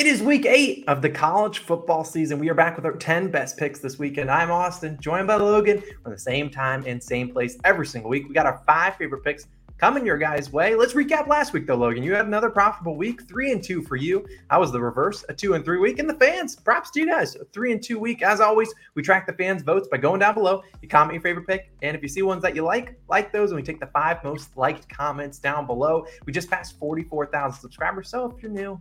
It is week eight of the college football season. We are back with our 10 best picks this weekend. I'm Austin, joined by Logan. We're the same time and same place every single week. We got our five favorite picks coming your guys' way. Let's recap last week, though, Logan. You had another profitable week, three and two for you. I was the reverse, a two and three week. And the fans, props to you guys, a three and two week. As always, we track the fans' votes by going down below. You comment your favorite pick. And if you see ones that you like, like those. And we take the five most liked comments down below. We just passed 44,000 subscribers. So if you're new,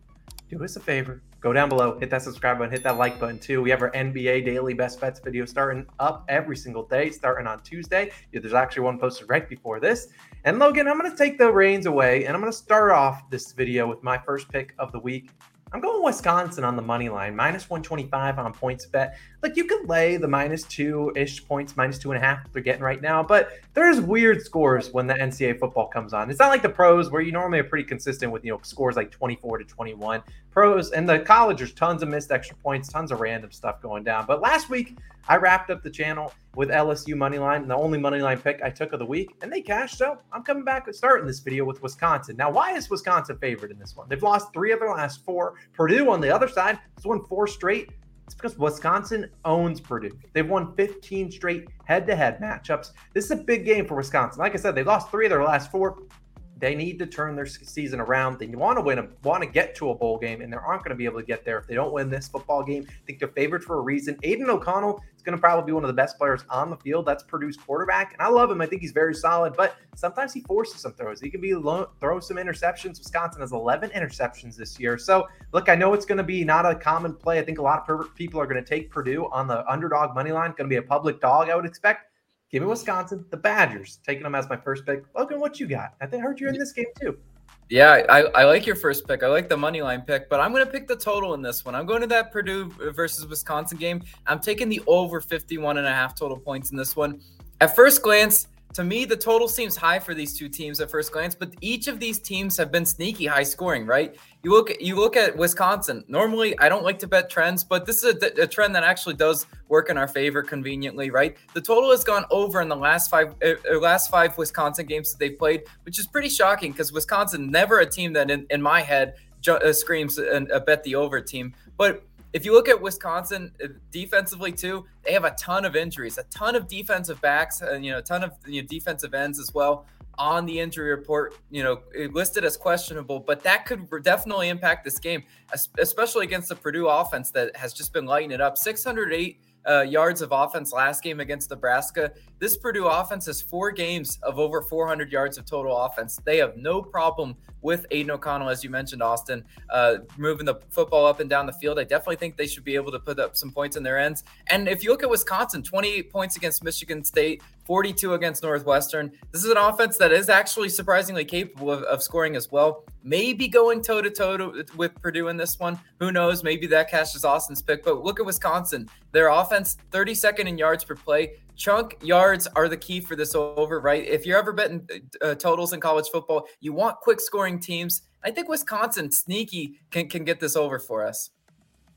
do us a favor go down below, hit that subscribe button, hit that like button too. We have our NBA daily best bets video starting up every single day, starting on Tuesday. There's actually one posted right before this. And Logan, I'm going to take the reins away and I'm going to start off this video with my first pick of the week. I'm going Wisconsin on the money line, minus 125 on PointsBet. Like you could lay the minus two ish points, minus two and a half they're getting right now, but there's weird scores when the NCAA football comes on. It's not like the pros where you normally are pretty consistent with you know scores like 24 to 21. Pros and the college, there's tons of missed extra points, tons of random stuff going down. But last week I wrapped up the channel with LSU Moneyline, the only Moneyline pick I took of the week, and they cashed. So I'm coming back starting this video with Wisconsin. Now, why is Wisconsin favored in this one? They've lost three of their last four. Purdue on the other side has won four straight. It's because Wisconsin owns Purdue. They've won 15 straight head-to-head matchups. This is a big game for Wisconsin. Like I said, they've lost three of their last four. They need to turn their season around. They want to win, a, want to get to a bowl game, and they aren't going to be able to get there if they don't win this football game. I think they're favored for a reason. Aidan O'Connell is going to probably be one of the best players on the field. That's Purdue's quarterback, and I love him. I think he's very solid, but sometimes he forces some throws. He can be low, throw some interceptions. Wisconsin has 11 interceptions this year. So, look, I know it's going to be not a common play. I think a lot of people are going to take Purdue on the underdog money line. Going to be a public dog, I would expect. Give me Wisconsin, the Badgers, taking them as my first pick. Logan, what you got? I think I heard you're in this game too. Yeah, I, I like your first pick. I like the money line pick, but I'm going to pick the total in this one. I'm going to that Purdue versus Wisconsin game. I'm taking the over 51 and a half total points in this one. At first glance, to me, the total seems high for these two teams at first glance, but each of these teams have been sneaky high scoring, right? You look at you look at Wisconsin. Normally, I don't like to bet trends, but this is a, a trend that actually does work in our favor conveniently, right? The total has gone over in the last five uh, uh last five Wisconsin games that they've played, which is pretty shocking because Wisconsin never a team that in, in my head ju- uh, screams a, a bet the over team, but if you look at Wisconsin uh, defensively too, they have a ton of injuries, a ton of defensive backs, and you know, a ton of you know, defensive ends as well on the injury report. You know, listed as questionable, but that could definitely impact this game, especially against the Purdue offense that has just been lighting it up. 608 uh, yards of offense last game against Nebraska. This Purdue offense has four games of over 400 yards of total offense. They have no problem with Aidan O'Connell, as you mentioned, Austin, uh, moving the football up and down the field. I definitely think they should be able to put up some points in their ends. And if you look at Wisconsin, 28 points against Michigan State, 42 against Northwestern. This is an offense that is actually surprisingly capable of, of scoring as well. Maybe going toe to toe with Purdue in this one. Who knows? Maybe that cashes Austin's pick. But look at Wisconsin. Their offense, 32nd in yards per play. Chunk yards are the key for this over, right? If you're ever betting uh, totals in college football, you want quick scoring teams. I think Wisconsin sneaky can, can get this over for us.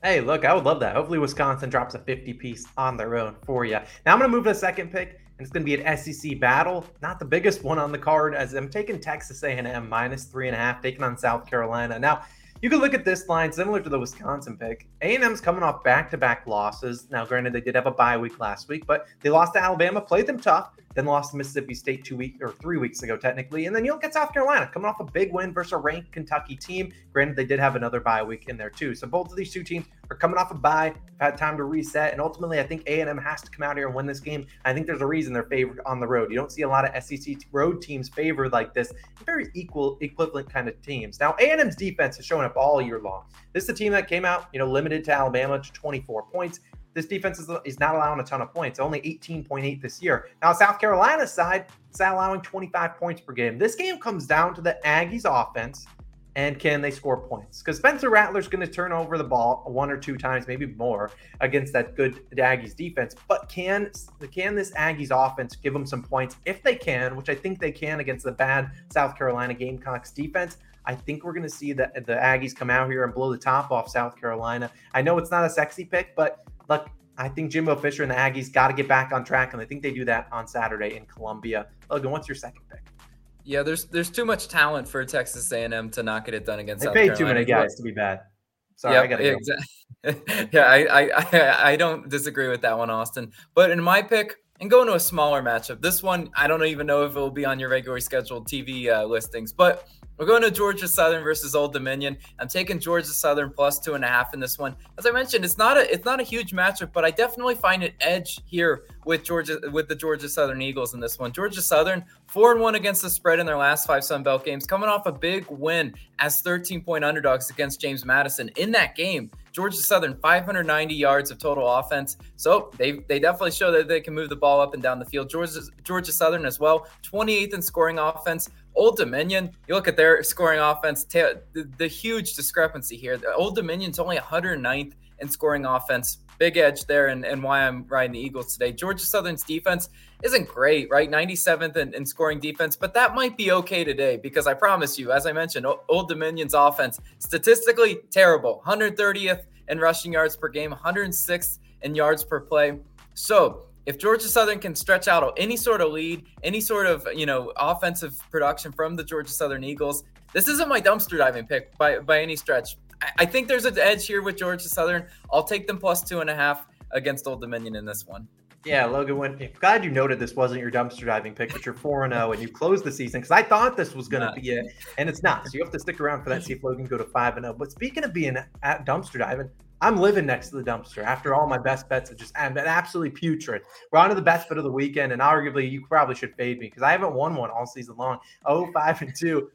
Hey, look, I would love that. Hopefully, Wisconsin drops a 50 piece on their own for you. Now, I'm going to move to the second pick it's going to be an SEC battle. Not the biggest one on the card, as I'm taking Texas A&M minus three and a half, taking on South Carolina. Now, you can look at this line similar to the Wisconsin pick. A&M's coming off back-to-back losses. Now, granted, they did have a bye week last week, but they lost to Alabama, played them tough, then lost to Mississippi State two weeks or three weeks ago, technically. And then you look at South Carolina coming off a big win versus a ranked Kentucky team. Granted, they did have another bye week in there too. So both of these two teams are coming off a bye, have had time to reset, and ultimately, I think A&M has to come out here and win this game. I think there's a reason they're favored on the road. You don't see a lot of SEC road teams favored like this. Very equal, equivalent kind of teams. Now, A&M's defense is showing up all year long. This is a team that came out, you know, limited to Alabama to 24 points. This defense is, is not allowing a ton of points, only 18.8 this year. Now, South Carolina's side is allowing 25 points per game. This game comes down to the Aggies offense and can they score points? Because Spencer Rattler's going to turn over the ball one or two times, maybe more, against that good Aggies defense. But can can this Aggies offense give them some points? If they can, which I think they can against the bad South Carolina Gamecocks defense, I think we're going to see the the Aggies come out here and blow the top off South Carolina. I know it's not a sexy pick, but look, I think Jimbo Fisher and the Aggies got to get back on track, and I think they do that on Saturday in Columbia. Logan, what's your second pick? Yeah, there's there's too much talent for Texas A&M to not get it done against. They South paid Carolina. too many guys to be bad. Sorry, I gotta go. Exactly. yeah, I, I I don't disagree with that one, Austin. But in my pick, and going to a smaller matchup. This one, I don't even know if it will be on your regularly scheduled TV uh, listings, but we're going to Georgia Southern versus Old Dominion. I'm taking Georgia Southern plus two and a half in this one. As I mentioned, it's not a it's not a huge matchup, but I definitely find an edge here with Georgia with the Georgia Southern Eagles in this one. Georgia Southern four and one against the spread in their last five Sun Belt games, coming off a big win as 13 point underdogs against James Madison. In that game, Georgia Southern 590 yards of total offense. So they they definitely show that they can move the ball up and down the field. Georgia Georgia Southern as well, 28th in scoring offense. Old Dominion, you look at their scoring offense, the, the huge discrepancy here. The Old Dominion's only 109th in scoring offense. Big edge there, and, and why I'm riding the Eagles today. Georgia Southern's defense isn't great, right? 97th in, in, scoring defense, but that might be okay today because I promise you, as I mentioned, Old Dominion's offense statistically terrible 130th in rushing yards per game, 106th in yards per play. So if Georgia Southern can stretch out any sort of lead, any sort of you know offensive production from the Georgia Southern Eagles, this isn't my dumpster diving pick by by any stretch. I, I think there's an edge here with Georgia Southern. I'll take them plus two and a half against Old Dominion in this one. Yeah, Logan, when, glad you noted this wasn't your dumpster diving pick, but you're 4 and 0 and you closed the season because I thought this was going to be it, and it's not. So you have to stick around for that, see if Logan go to 5 and 0. But speaking of being at dumpster diving, I'm living next to the dumpster after all my best bets have just been absolutely putrid. We're on to the best bet of the weekend, and arguably you probably should fade me because I haven't won one all season long. Oh, 5 and 2.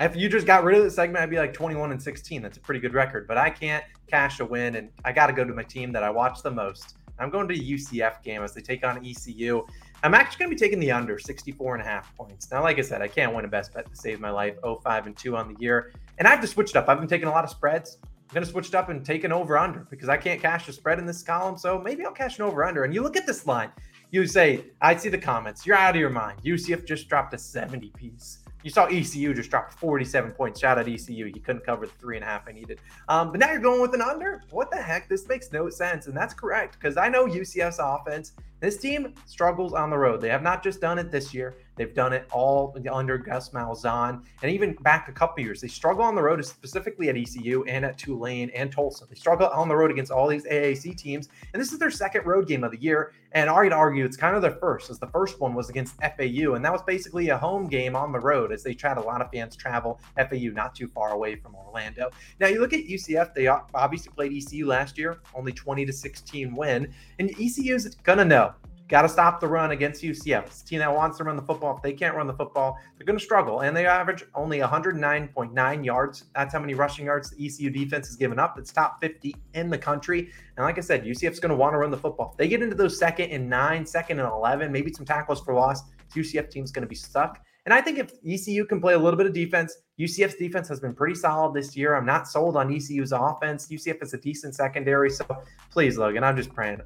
If you just got rid of the segment, I'd be like 21 and 16. That's a pretty good record, but I can't cash a win, and I got to go to my team that I watch the most. I'm going to UCF game as they take on ECU. I'm actually going to be taking the under 64 and a half points. Now, like I said, I can't win a best bet to save my life. 05 and 2 on the year. And I have to switch it up. I've been taking a lot of spreads. I'm going to switch it up and take an over under because I can't cash a spread in this column. So maybe I'll cash an over under. And you look at this line, you say, I see the comments. You're out of your mind. UCF just dropped a 70 piece. You saw ECU just drop 47 points. Shout out ECU. You couldn't cover the three and a half I needed. Um, but now you're going with an under. What the heck? This makes no sense. And that's correct because I know UCF's offense. This team struggles on the road. They have not just done it this year. They've done it all under Gus Malzahn and even back a couple years. They struggle on the road, specifically at ECU and at Tulane and Tulsa. They struggle on the road against all these AAC teams. And this is their second road game of the year. And I'd argue it's kind of their first, as the first one was against FAU. And that was basically a home game on the road as they tried a lot of fans travel FAU not too far away from Orlando. Now, you look at UCF, they obviously played ECU last year, only 20 to 16 win. And ECU is to know Got to stop the run against UCF. It's team that wants to run the football. If they can't run the football, they're going to struggle. And they average only 109.9 yards. That's how many rushing yards the ECU defense has given up. It's top 50 in the country. And like I said, UCF's going to want to run the football. If they get into those second and nine, second and 11, maybe some tackles for loss, UCF team's going to be stuck. And I think if ECU can play a little bit of defense, UCF's defense has been pretty solid this year. I'm not sold on ECU's offense. UCF is a decent secondary. So please, Logan, I'm just praying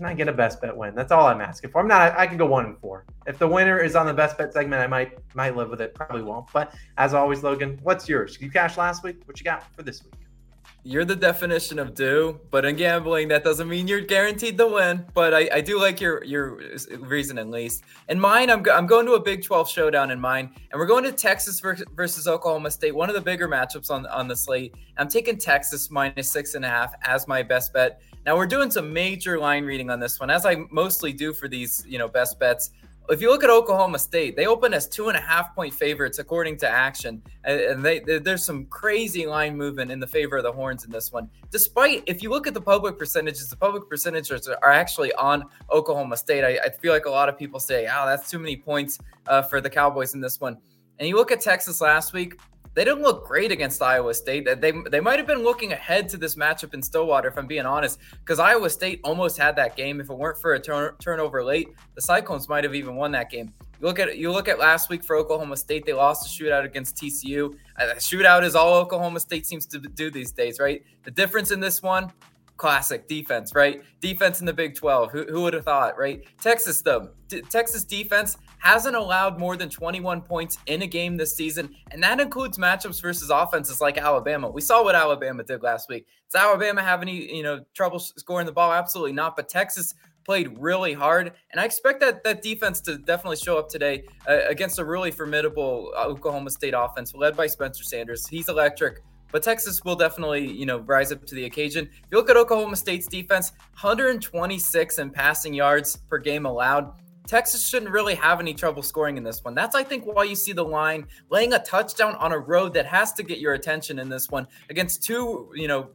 can I get a best bet win? That's all I'm asking for. I'm not. I can go one and four. If the winner is on the best bet segment, I might might live with it. Probably won't. But as always, Logan, what's yours? You cash last week. What you got for this week? You're the definition of do, but in gambling, that doesn't mean you're guaranteed to win. But I, I do like your your reason at least. In mine, I'm, I'm going to a Big 12 showdown in mine, and we're going to Texas versus Oklahoma State, one of the bigger matchups on, on the slate. I'm taking Texas minus six and a half as my best bet. Now we're doing some major line reading on this one, as I mostly do for these, you know, best bets if you look at Oklahoma State, they open as two and a half point favorites according to Action, and they, they, there's some crazy line movement in the favor of the Horns in this one. Despite, if you look at the public percentages, the public percentages are actually on Oklahoma State. I, I feel like a lot of people say, "Oh, that's too many points uh, for the Cowboys in this one." And you look at Texas last week; they didn't look great against Iowa State. They they might have been looking ahead to this matchup in Stillwater, if I'm being honest, because Iowa State almost had that game. If it weren't for a turn, turnover late, the Cyclones might have even won that game. You look at you look at last week for Oklahoma State. They lost a shootout against TCU. A shootout is all Oklahoma State seems to do these days, right? The difference in this one, classic defense, right? Defense in the Big 12. Who, who would have thought, right? Texas, though, D- Texas defense hasn't allowed more than 21 points in a game this season, and that includes matchups versus offenses like Alabama. We saw what Alabama did last week. Does Alabama have any, you know, trouble scoring the ball? Absolutely not. But Texas played really hard, and I expect that that defense to definitely show up today uh, against a really formidable uh, Oklahoma State offense led by Spencer Sanders. He's electric but Texas will definitely, you know, rise up to the occasion. If you look at Oklahoma State's defense, 126 in passing yards per game allowed. Texas shouldn't really have any trouble scoring in this one. That's, I think, why you see the line laying a touchdown on a road that has to get your attention in this one against two, you know,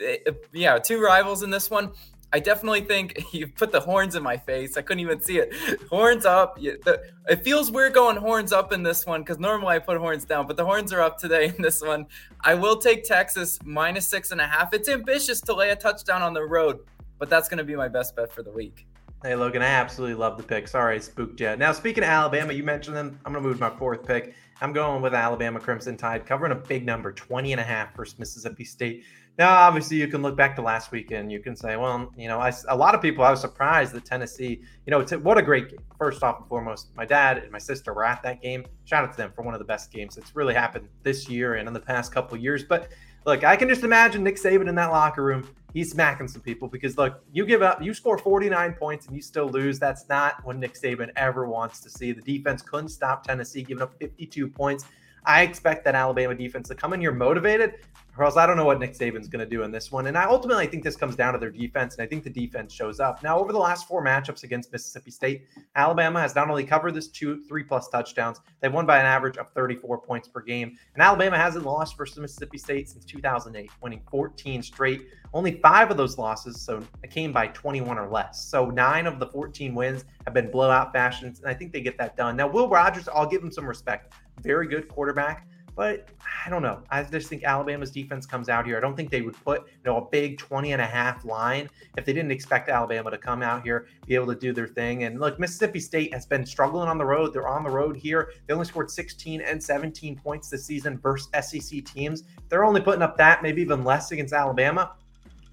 eh, eh, yeah, two rivals in this one. I definitely think you put the horns in my face. I couldn't even see it. Horns up. It feels weird going horns up in this one because normally I put horns down, but the horns are up today in this one. I will take Texas minus six and a half. It's ambitious to lay a touchdown on the road, but that's going to be my best bet for the week. Hey, Logan, I absolutely love the pick. Sorry, I spooked you. Now, speaking of Alabama, you mentioned them. I'm going to move my fourth pick. I'm going with Alabama Crimson Tide, covering a big number, 20 and a half versus Mississippi State. Now, obviously, you can look back to last weekend. You can say, well, you know, I, a lot of people, I was surprised that Tennessee, you know, what a great game. First off and foremost, my dad and my sister were at that game. Shout out to them for one of the best games that's really happened this year and in the past couple years. But look, I can just imagine Nick Saban in that locker room he's smacking some people because look, you give up, you score 49 points and you still lose. That's not what Nick Saban ever wants to see. The defense couldn't stop Tennessee, giving up 52 points. I expect that Alabama defense to come in here motivated, or else I don't know what Nick Saban's going to do in this one. And I ultimately think this comes down to their defense, and I think the defense shows up. Now, over the last four matchups against Mississippi State, Alabama has not only covered this two, three plus touchdowns, they've won by an average of 34 points per game. And Alabama hasn't lost versus Mississippi State since 2008, winning 14 straight. Only five of those losses, so came by 21 or less. So nine of the 14 wins have been blowout fashions, and I think they get that done. Now, Will Rogers, I'll give him some respect. Very good quarterback, but I don't know. I just think Alabama's defense comes out here. I don't think they would put, you know, a big 20 and a half line if they didn't expect Alabama to come out here, be able to do their thing. And look, Mississippi State has been struggling on the road. They're on the road here. They only scored 16 and 17 points this season versus SEC teams. They're only putting up that, maybe even less against Alabama.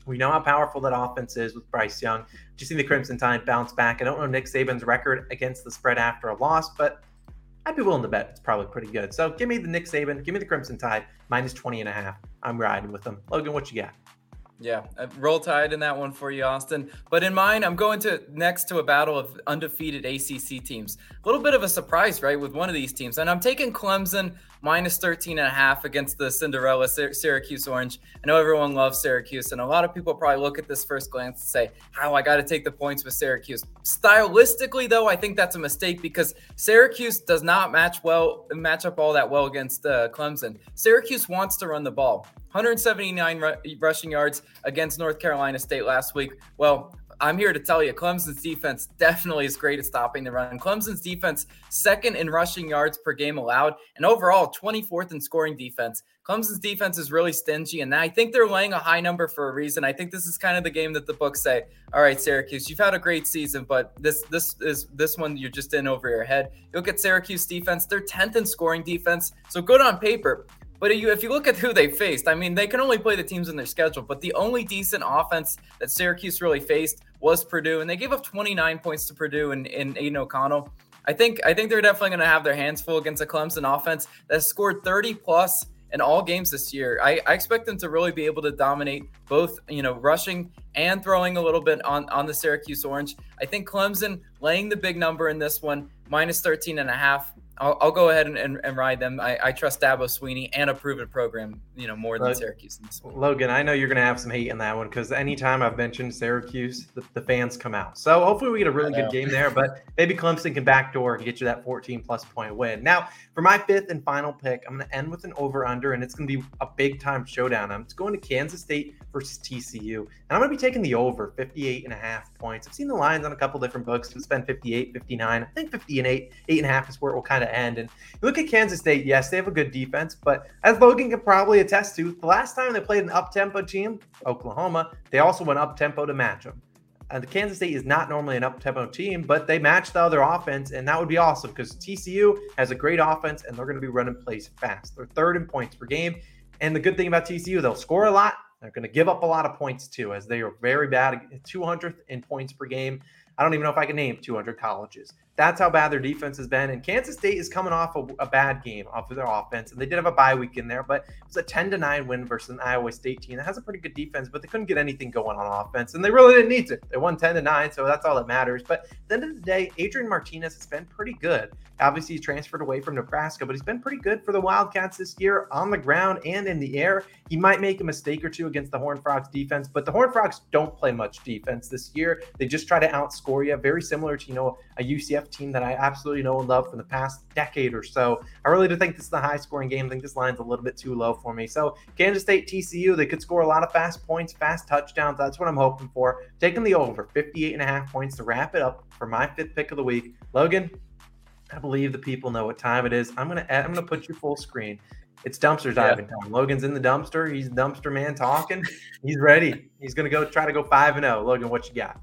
We know how powerful that offense is with Bryce Young. Just see the Crimson Tide bounce back. I don't know Nick Saban's record against the spread after a loss, but I'd be willing to bet it's probably pretty good. So give me the Nick Saban, give me the Crimson Tide, minus 20 and a half. I'm riding with them. Logan, what you got? Yeah, roll tide in that one for you, Austin. But in mine, I'm going to next to a battle of undefeated ACC teams. A little bit of a surprise, right, with one of these teams. And I'm taking Clemson minus 13 and a half against the Cinderella Syracuse Orange. I know everyone loves Syracuse, and a lot of people probably look at this first glance and say, "How oh, I got to take the points with Syracuse." Stylistically, though, I think that's a mistake because Syracuse does not match well, match up all that well against uh, Clemson. Syracuse wants to run the ball. 179 rushing yards against North Carolina State last week. Well, I'm here to tell you, Clemson's defense definitely is great at stopping the run. Clemson's defense, second in rushing yards per game allowed, and overall 24th in scoring defense. Clemson's defense is really stingy, and I think they're laying a high number for a reason. I think this is kind of the game that the books say, "All right, Syracuse, you've had a great season, but this this is this one you're just in over your head." You look at Syracuse defense; they're 10th in scoring defense, so good on paper. But if you look at who they faced, I mean, they can only play the teams in their schedule. But the only decent offense that Syracuse really faced was Purdue, and they gave up 29 points to Purdue and in Aidan O'Connell. I think I think they're definitely going to have their hands full against a Clemson offense that scored 30 plus in all games this year. I, I, expect them to really be able to dominate both, you know, rushing and throwing a little bit on, on the Syracuse Orange. I think Clemson laying the big number in this one, minus 13 and a half. I'll, I'll go ahead and, and, and, ride them. I, I trust Dabo Swinney and a proven program, you know, more than Syracuse. Logan, I know you're going to have some hate in that one because anytime I've mentioned Syracuse, the, the, fans come out. So hopefully we get a really good game there, but maybe Clemson can backdoor and get you that 14 plus point win. Now, for my fifth and final pick, I'm going to end with an over under, and it's going to be a big time showdown. I'm going to Kansas State versus TCU, and I'm going to be taking the over 58 and a half points. I've seen the lines on a couple different books. It's been 58, 59. I think 50 and 8, 8 and a half is where it will kind of end. And look at Kansas State. Yes, they have a good defense, but as Logan can probably attest to, the last time they played an up tempo team, Oklahoma, they also went up tempo to match them. The Kansas State is not normally an up tempo team, but they match the other offense, and that would be awesome because TCU has a great offense and they're going to be running plays fast. They're third in points per game. And the good thing about TCU, they'll score a lot. They're going to give up a lot of points too, as they are very bad, 200th in points per game. I don't even know if I can name 200 colleges. That's how bad their defense has been. And Kansas State is coming off a, a, bad game off of their offense. And they did have a bye week in there, but it was a 10 to 9 win versus an Iowa State team that has a pretty good defense, but they couldn't get anything going on offense. And they really didn't need to. They won 10 to 9, so that's all that matters. But at the end of the day, Adrian Martinez has been pretty good. Obviously, he's transferred away from Nebraska, but he's been pretty good for the Wildcats this year on the ground and in the air. He might make a mistake or two against the Horn Frogs defense, but the Horn Frogs don't play much defense this year. They just try to outscore you, very similar to, you know, a UCF team that I absolutely know and love for the past decade or so. I really do think this is a high scoring game. I think this line's a little bit too low for me. So, Kansas State, TCU, they could score a lot of fast points, fast touchdowns. That's what I'm hoping for. Taking the over 58 and a half points to wrap it up for my fifth pick of the week. Logan, I believe the people know what time it is. I'm gonna I'm gonna put you full screen. It's dumpster diving yeah. time. Logan's in the dumpster. He's dumpster man talking. He's ready. He's gonna go try to go five and zero. Oh. Logan, what you got?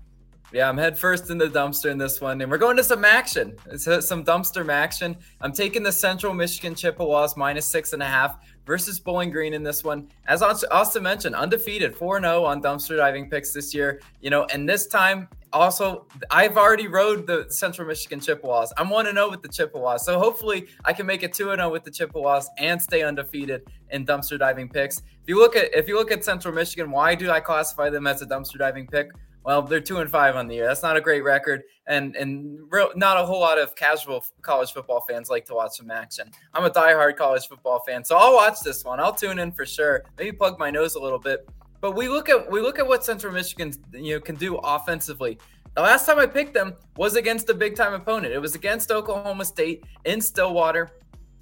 Yeah, I'm head first in the dumpster in this one, and we're going to some action. It's uh, some dumpster action. I'm taking the Central Michigan Chippewas minus six and a half versus Bowling Green in this one. As Austin mentioned, undefeated, 4 0 on dumpster diving picks this year. You know, and this time also, I've already rode the Central Michigan Chippewas. I'm 1 0 with the Chippewas. So hopefully I can make it 2 0 with the Chippewas and stay undefeated in dumpster diving picks. If you look at if you look at Central Michigan, why do I classify them as a dumpster diving pick? Well, they're two and five on the year. That's not a great record, and and real, not a whole lot of casual college football fans like to watch some action. I'm a diehard college football fan, so I'll watch this one. I'll tune in for sure. Maybe plug my nose a little bit. But we look at we look at what Central Michigan you know can do offensively. The last time I picked them was against a big time opponent. It was against Oklahoma State in Stillwater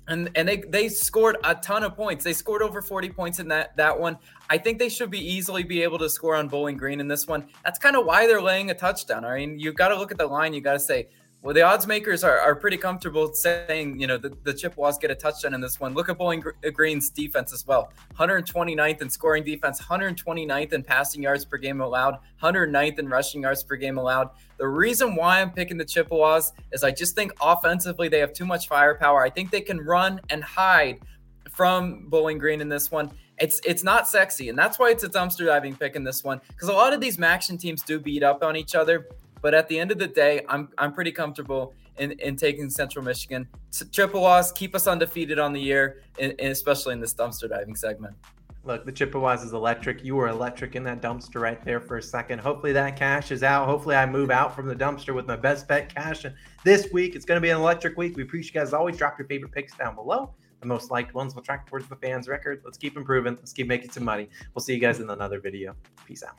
and and they they scored a ton of points. They scored over 40 points in that that one. I think they should be easily be able to score on Bowling Green in this one. That's kind of why they're laying a touchdown. I mean, you've got to look at the line. You got to say, well, the odds makers are, are pretty comfortable saying, you know, the, the Chippewas get a touchdown in this one. Look at Bowling uh, Green's defense as well 129th in scoring defense, 129th in passing yards per game allowed, 109th in rushing yards per game allowed. The reason why I'm picking the Chippewas is I just think offensively they have too much firepower. I think they can run and hide from Bowling Green in this one. It's it's not sexy, and that's why it's a dumpster diving pick in this one. Because a lot of these MACtion teams do beat up on each other. But at the end of the day, I'm I'm pretty comfortable in, in taking Central Michigan. Chippewas keep us undefeated on the year, and, especially in this dumpster diving segment. Look, the Chippewas is electric. You were electric in that dumpster right there for a second. Hopefully that cash is out. Hopefully I move out from the dumpster with my best bet cash. And this week it's going to be an electric week. We appreciate you guys. Always drop your favorite picks down below. The most liked ones will track towards the fans' record. Let's keep improving. Let's keep making some money. We'll see you guys in another video. Peace out.